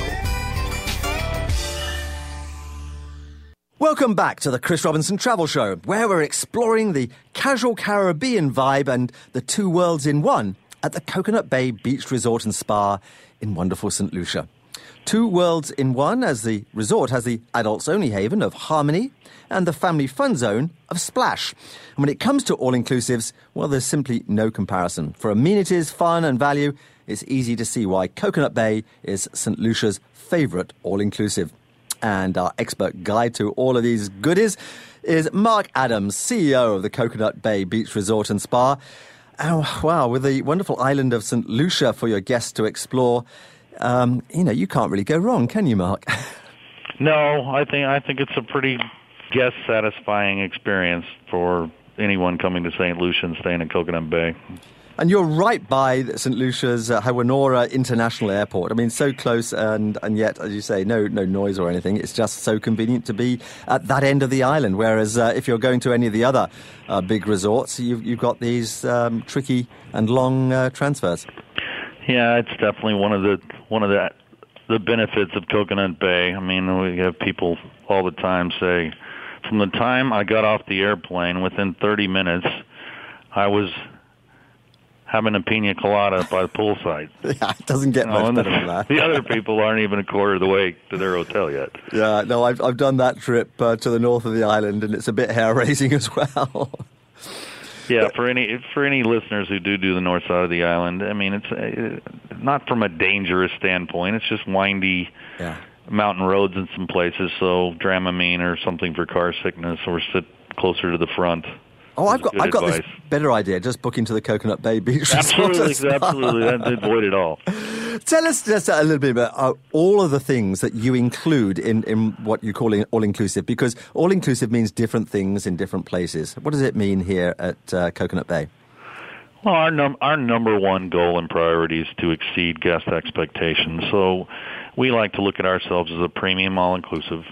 Welcome back to the Chris Robinson Travel Show, where we're exploring the casual Caribbean vibe and the two worlds in one at the Coconut Bay Beach Resort and Spa in wonderful St. Lucia. Two worlds in one, as the resort has the adults only haven of Harmony and the family fun zone of Splash. And when it comes to all inclusives, well, there's simply no comparison. For amenities, fun, and value, it's easy to see why Coconut Bay is St. Lucia's favourite all inclusive. And our expert guide to all of these goodies is Mark Adams, CEO of the Coconut Bay Beach Resort and Spa. Oh, wow, with the wonderful island of St. Lucia for your guests to explore, um, you know, you can't really go wrong, can you, Mark? no, I think I think it's a pretty guest satisfying experience for anyone coming to St. Lucia and staying in Coconut Bay. And you're right by St. Lucia's uh, Hewanorra International Airport. I mean, so close, and, and yet, as you say, no, no noise or anything. It's just so convenient to be at that end of the island. Whereas uh, if you're going to any of the other uh, big resorts, you've, you've got these um, tricky and long uh, transfers. Yeah, it's definitely one of the one of the the benefits of Coconut Bay. I mean, we have people all the time say, from the time I got off the airplane, within 30 minutes, I was having a pina colada by the poolside. yeah, it doesn't get much no, better the, than that. the other people aren't even a quarter of the way to their hotel yet. Yeah, no, I've I've done that trip uh, to the north of the island, and it's a bit hair raising as well. yeah, for any for any listeners who do do the north side of the island, I mean, it's uh, not from a dangerous standpoint. It's just windy. Yeah. Mountain roads in some places, so Dramamine or something for car sickness, or sit closer to the front. Oh, I've got I've got this better idea. Just book into the Coconut Bay Beach Absolutely, absolutely. That avoid it all. Tell us just a little bit about uh, all of the things that you include in, in what you call all inclusive, because all inclusive means different things in different places. What does it mean here at uh, Coconut Bay? Well, our num- our number one goal and priority is to exceed guest expectations. So we like to look at ourselves as a premium all inclusive,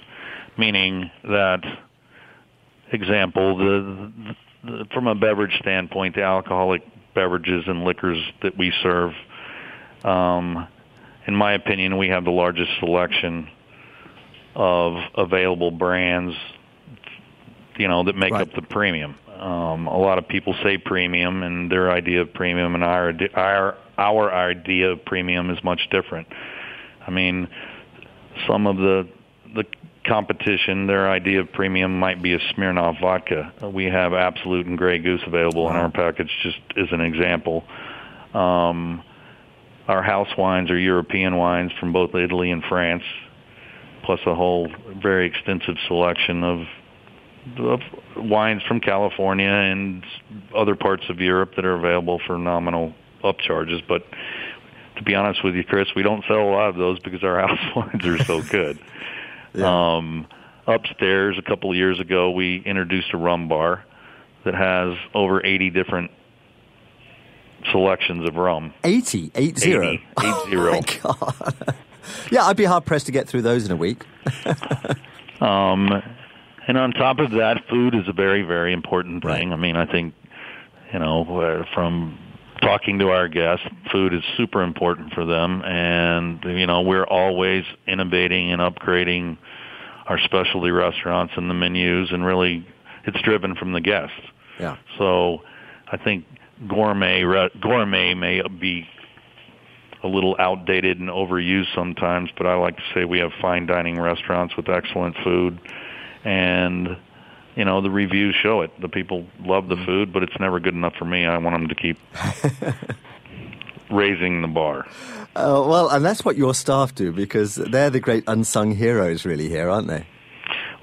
meaning that example the, the from a beverage standpoint, the alcoholic beverages and liquors that we serve, um, in my opinion, we have the largest selection of available brands, you know, that make right. up the premium. Um, a lot of people say premium, and their idea of premium and our our our idea of premium is much different. I mean, some of the the competition, their idea of premium might be a Smirnoff vodka. We have Absolut and Grey Goose available in our package, just as an example. Um, our house wines are European wines from both Italy and France, plus a whole very extensive selection of wines from California and other parts of Europe that are available for nominal upcharges. But to be honest with you, Chris, we don't sell a lot of those because our house wines are so good. Yeah. um, upstairs, a couple of years ago, we introduced a rum bar that has over 80 different selections of rum. 80? 80? 80, 80. Oh, my God. yeah, I'd be hard pressed to get through those in a week. um, and on top of that, food is a very, very important thing. Right. I mean, I think, you know, uh, from talking to our guests, food is super important for them. And, you know, we're always innovating and upgrading our specialty restaurants and the menus, and really it's driven from the guests. Yeah. So I think gourmet re- gourmet may be a little outdated and overused sometimes, but I like to say we have fine dining restaurants with excellent food, and you know the reviews show it. The people love the food, but it's never good enough for me. I want them to keep raising the bar. Uh, well, and that's what your staff do because they're the great unsung heroes, really, here, aren't they?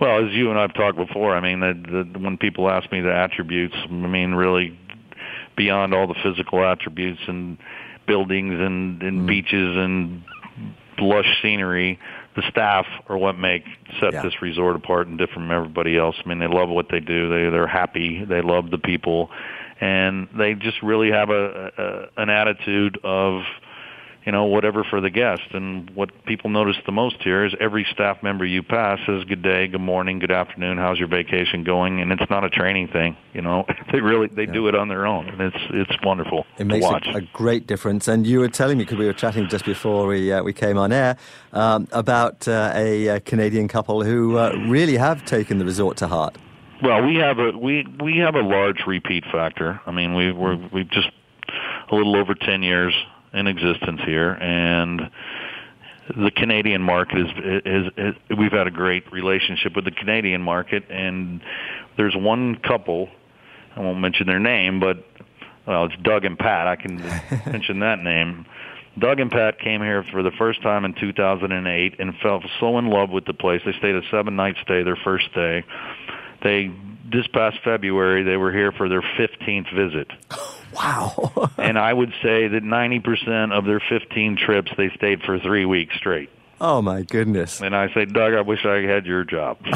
Well, as you and I've talked before, I mean, the, the, when people ask me the attributes, I mean, really beyond all the physical attributes and buildings and, and mm. beaches and lush scenery, the staff are what make set yeah. this resort apart and different from everybody else. I mean, they love what they do. They they're happy. They love the people, and they just really have a, a an attitude of you know, whatever for the guest. And what people notice the most here is every staff member you pass says good day, good morning, good afternoon, how's your vacation going? And it's not a training thing, you know. they really they yeah. do it on their own, and it's it's wonderful. It makes a, a, great difference. And you were telling me because we were chatting just before we uh, we came on air um, about uh, a, a, Canadian couple who uh, really have taken the resort to heart. Well, we have a we we have a large repeat factor. I mean, we we're we've just a little over ten years in existence here, and the Canadian market is, is, is, we've had a great relationship with the Canadian market, and there's one couple, I won't mention their name, but well, it's Doug and Pat. I can mention that name. Doug and Pat came here for the first time in 2008 and fell so in love with the place. They stayed a seven night stay their first day. They this past February they were here for their 15th visit. Wow. and I would say that 90% of their 15 trips, they stayed for three weeks straight. Oh, my goodness. And I say, Doug, I wish I had your job.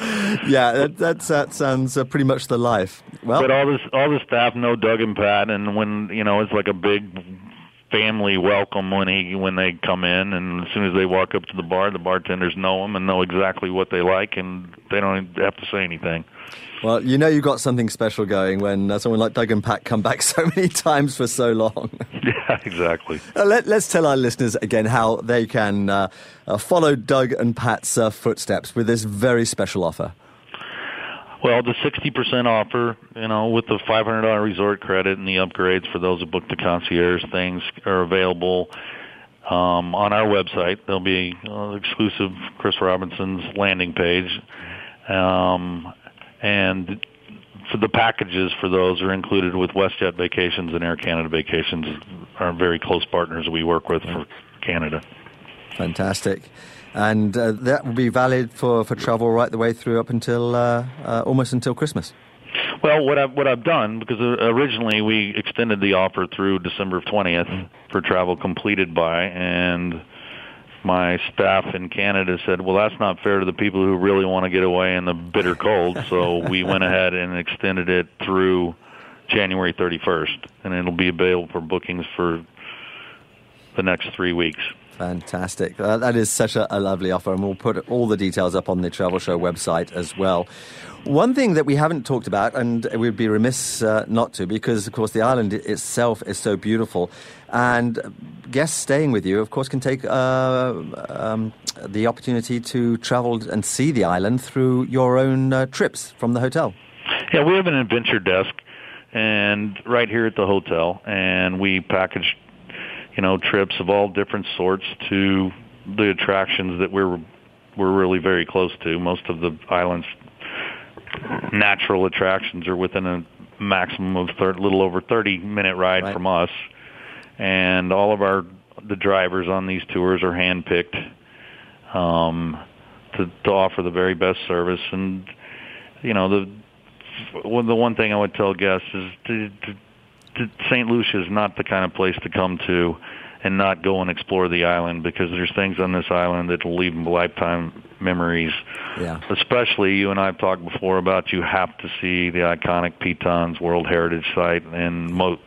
yeah, that, that's, that sounds uh, pretty much the life. Well, but all this, all the staff know Doug and Pat, and when you know, it's like a big family welcome when he when they come in, and as soon as they walk up to the bar, the bartenders know them and know exactly what they like, and they don't have to say anything. Well, you know you've got something special going when uh, someone like Doug and Pat come back so many times for so long. yeah, exactly. Uh, let, us tell our listeners again how they can uh, uh follow Doug and Pat's uh, footsteps with this very special offer. Well, the 60% offer, you know, with the $500 resort credit and the upgrades for those who book the concierge things are available um, on our website. There'll be uh, exclusive Chris Robinson's landing page. Um, and for the packages for those are included with WestJet Vacations and Air Canada Vacations, are very close partners we work with for Canada. Fantastic. And uh, that will be valid for, for travel right the way through up until uh, uh, almost until Christmas. Well, what I've what I've done because originally we extended the offer through December 20th mm. for travel completed by, and my staff in Canada said, "Well, that's not fair to the people who really want to get away in the bitter cold." so we went ahead and extended it through January 31st, and it'll be available for bookings for the next three weeks. Fantastic. Uh, that is such a, a, lovely offer, and we'll put all the details up on the Travel Show website as well. One thing that we haven't talked about, and we'd be remiss uh, not to, because, of course, the island itself is so beautiful, and guests staying with you, of course, can take uh, um, the opportunity to travel and see the island through your own uh, trips from the hotel. Yeah, we have an adventure desk and right here at the hotel, and we package you know, trips of all different sorts to the attractions that we're we're really very close to. Most of the island's natural attractions are within a maximum of a little over 30 minute ride right. from us, and all of our the drivers on these tours are handpicked um, to, to offer the very best service. And you know, the well, the one thing I would tell guests is to, to, to St. Lucia is not the kind of place to come to and not go and explore the island because there's things on this island that will leave lifetime memories. Yeah. Especially you and I have talked before about you have to see the iconic Pitons World Heritage Site and mo-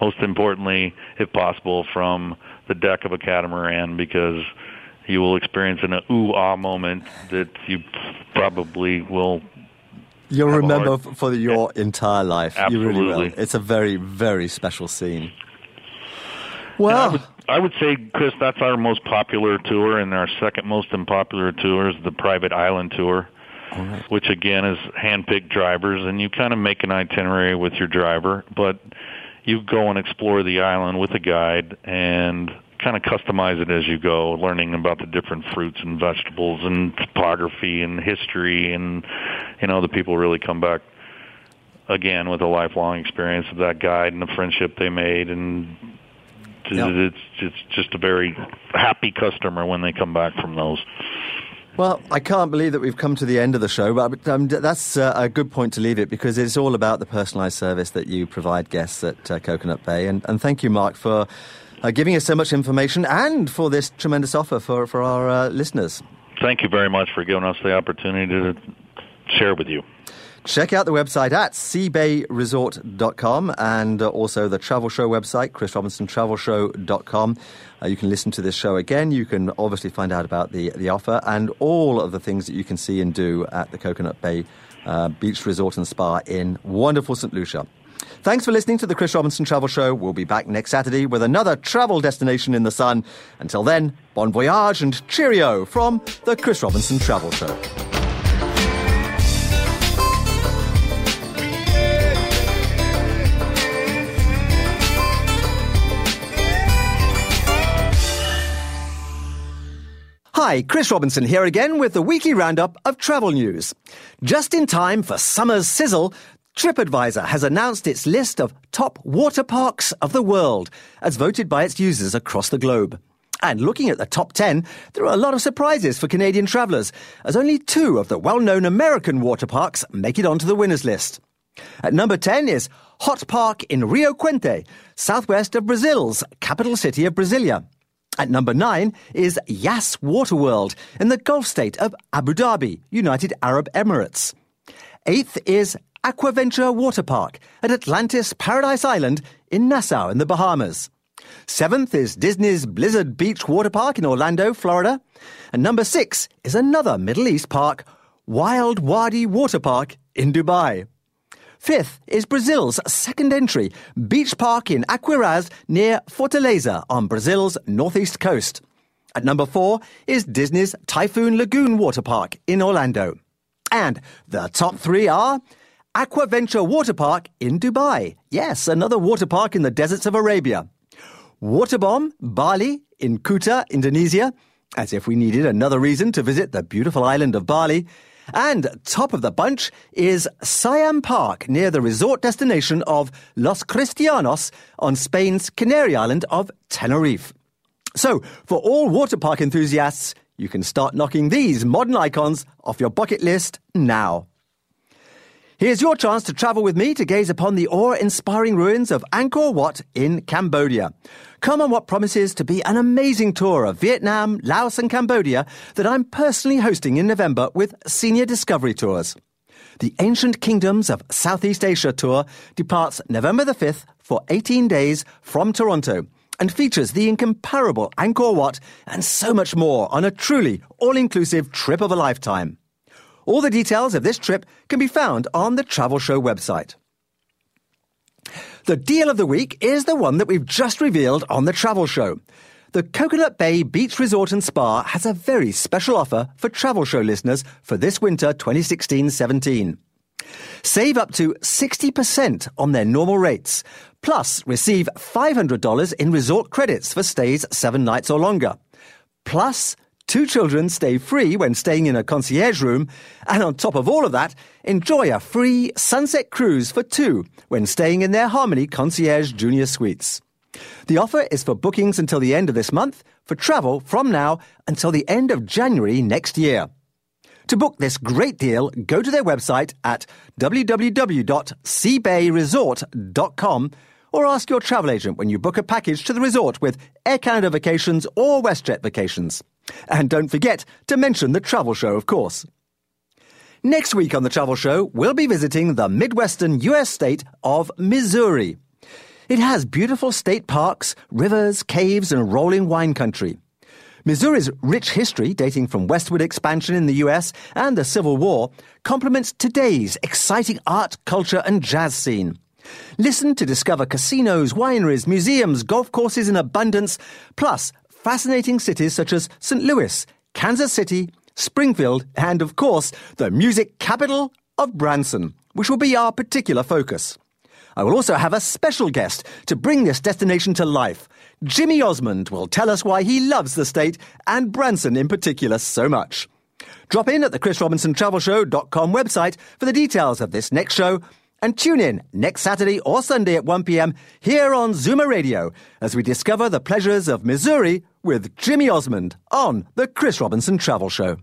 most importantly, if possible, from the deck of a catamaran because you will experience an ooh ah moment that you probably will You'll remember hard, for your entire life. Absolutely. You really will. It's a very, very special scene. Well, I would, I would say, Chris, that's our most popular tour, and our second most unpopular tour is the private island tour, right. which again is hand-picked drivers, and you kind of make an itinerary with your driver, but you go and explore the island with a guide and kind of customize it as you go, learning about the different fruits and vegetables and topography and history, and you know the people really come back again with a lifelong experience of that guide and the friendship they made and Yep. it's it's just a very happy customer when they come back from those. Well, I can't believe that we've come to the end of the show, but um, that's uh, a good point to leave it because it's all about the personalised service that you provide guests at uh, Coconut Bay. And, and thank you, Mark, for uh, giving us so much information and for this tremendous offer for, for our uh, listeners. Thank you very much for giving us the opportunity to share with you. Check out the website at cbayresort.com and uh, also the travel show website, chrisrobinsontravelshow.com. Uh, you can listen to this show again. You can obviously find out about the, the offer and all of the things that you can see and do at the Coconut Bay uh, Beach Resort and Spa in wonderful St. Lucia. Thanks for listening to the Chris Robinson Travel Show. We'll be back next Saturday with another travel destination in the sun. Until then, bon voyage and cheerio from the Chris Robinson Travel Show. Hi, Chris Robinson here again with the weekly roundup of travel news. Just in time for summer's sizzle, TripAdvisor has announced its list of top water parks of the world, as voted by its users across the globe. And looking at the top 10, there are a lot of surprises for Canadian travellers, as only two of the well known American water parks make it onto the winners list. At number 10 is Hot Park in Rio Quente, southwest of Brazil's capital city of Brasilia. At number 9 is Yas Waterworld in the Gulf state of Abu Dhabi, United Arab Emirates. Eighth is Aquaventure Water Park at Atlantis Paradise Island in Nassau in the Bahamas. Seventh is Disney's Blizzard Beach Water Park in Orlando, Florida. And number six is another Middle East park, Wild Wadi Water Park in Dubai. Fifth is Brazil's second entry, Beach Park in Aquiraz near Fortaleza on Brazil's northeast coast. At number four is Disney's Typhoon Lagoon Water Park in Orlando. And the top three are Aquaventure Water Park in Dubai. Yes, another water park in the deserts of Arabia. Waterbom, Bali, in Kuta, Indonesia, as if we needed another reason to visit the beautiful island of Bali. And top of the bunch is Siam Park near the resort destination of Los Cristianos on Spain's Canary Island of Tenerife. So, for all water park enthusiasts, you can start knocking these modern icons off your bucket list now. Here's your chance to travel with me to gaze upon the awe-inspiring ruins of Angkor Wat in Cambodia. Come on what promises to be an amazing tour of Vietnam, Laos and Cambodia that I'm personally hosting in November with Senior Discovery Tours. The Ancient Kingdoms of Southeast Asia tour departs November the 5th for 18 days from Toronto and features the incomparable Angkor Wat and so much more on a truly all-inclusive trip of a lifetime. All the details of this trip can be found on the Travel Show website. The deal of the week is the one that we've just revealed on the Travel Show. The Coconut Bay Beach Resort and Spa has a very special offer for Travel Show listeners for this winter 2016-17. Save up to 60% on their normal rates, plus receive $500 in resort credits for stays seven nights or longer. Plus, Two children stay free when staying in a concierge room, and on top of all of that, enjoy a free sunset cruise for two when staying in their Harmony Concierge Junior Suites. The offer is for bookings until the end of this month, for travel from now until the end of January next year. To book this great deal, go to their website at www.cbayresort.com or ask your travel agent when you book a package to the resort with Air Canada Vacations or WestJet Vacations. And don't forget to mention the travel show, of course. Next week on the travel show, we'll be visiting the Midwestern U.S. state of Missouri. It has beautiful state parks, rivers, caves, and rolling wine country. Missouri's rich history, dating from westward expansion in the US and the Civil War, complements today's exciting art, culture, and jazz scene. Listen to discover casinos, wineries, museums, golf courses in abundance, plus fascinating cities such as St. Louis, Kansas City, Springfield, and of course, the music capital of Branson, which will be our particular focus. I will also have a special guest to bring this destination to life. Jimmy Osmond will tell us why he loves the state and Branson in particular so much. Drop in at the chrisrobinsontravelshow.com website for the details of this next show and tune in next Saturday or Sunday at 1pm here on Zoomer Radio as we discover the pleasures of Missouri with Jimmy Osmond on the Chris Robinson Travel Show.